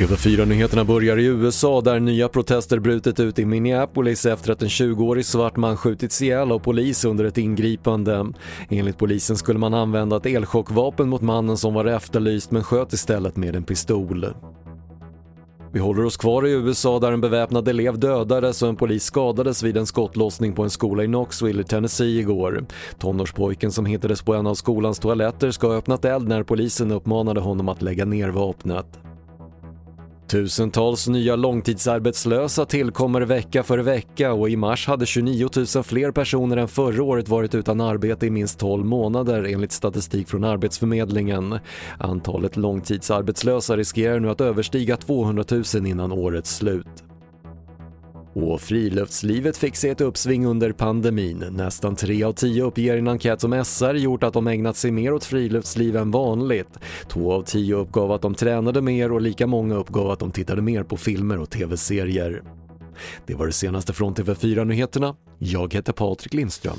TV4-nyheterna börjar i USA där nya protester brutit ut i Minneapolis efter att en 20-årig svart man skjutits ihjäl av polis under ett ingripande. Enligt polisen skulle man använda ett elchockvapen mot mannen som var efterlyst men sköt istället med en pistol. Vi håller oss kvar i USA där en beväpnad elev dödades och en polis skadades vid en skottlossning på en skola i Knoxville, Tennessee igår. Tonårspojken som hittades på en av skolans toaletter ska ha öppnat eld när polisen uppmanade honom att lägga ner vapnet. Tusentals nya långtidsarbetslösa tillkommer vecka för vecka och i mars hade 29 000 fler personer än förra året varit utan arbete i minst 12 månader enligt statistik från Arbetsförmedlingen. Antalet långtidsarbetslösa riskerar nu att överstiga 200 000 innan årets slut. Och friluftslivet fick se ett uppsving under pandemin. Nästan tre av tio uppger i en enkät som SR gjort att de ägnat sig mer åt friluftsliv än vanligt. Två av tio uppgav att de tränade mer och lika många uppgav att de tittade mer på filmer och tv-serier. Det var det senaste från TV4 Nyheterna. Jag heter Patrik Lindström.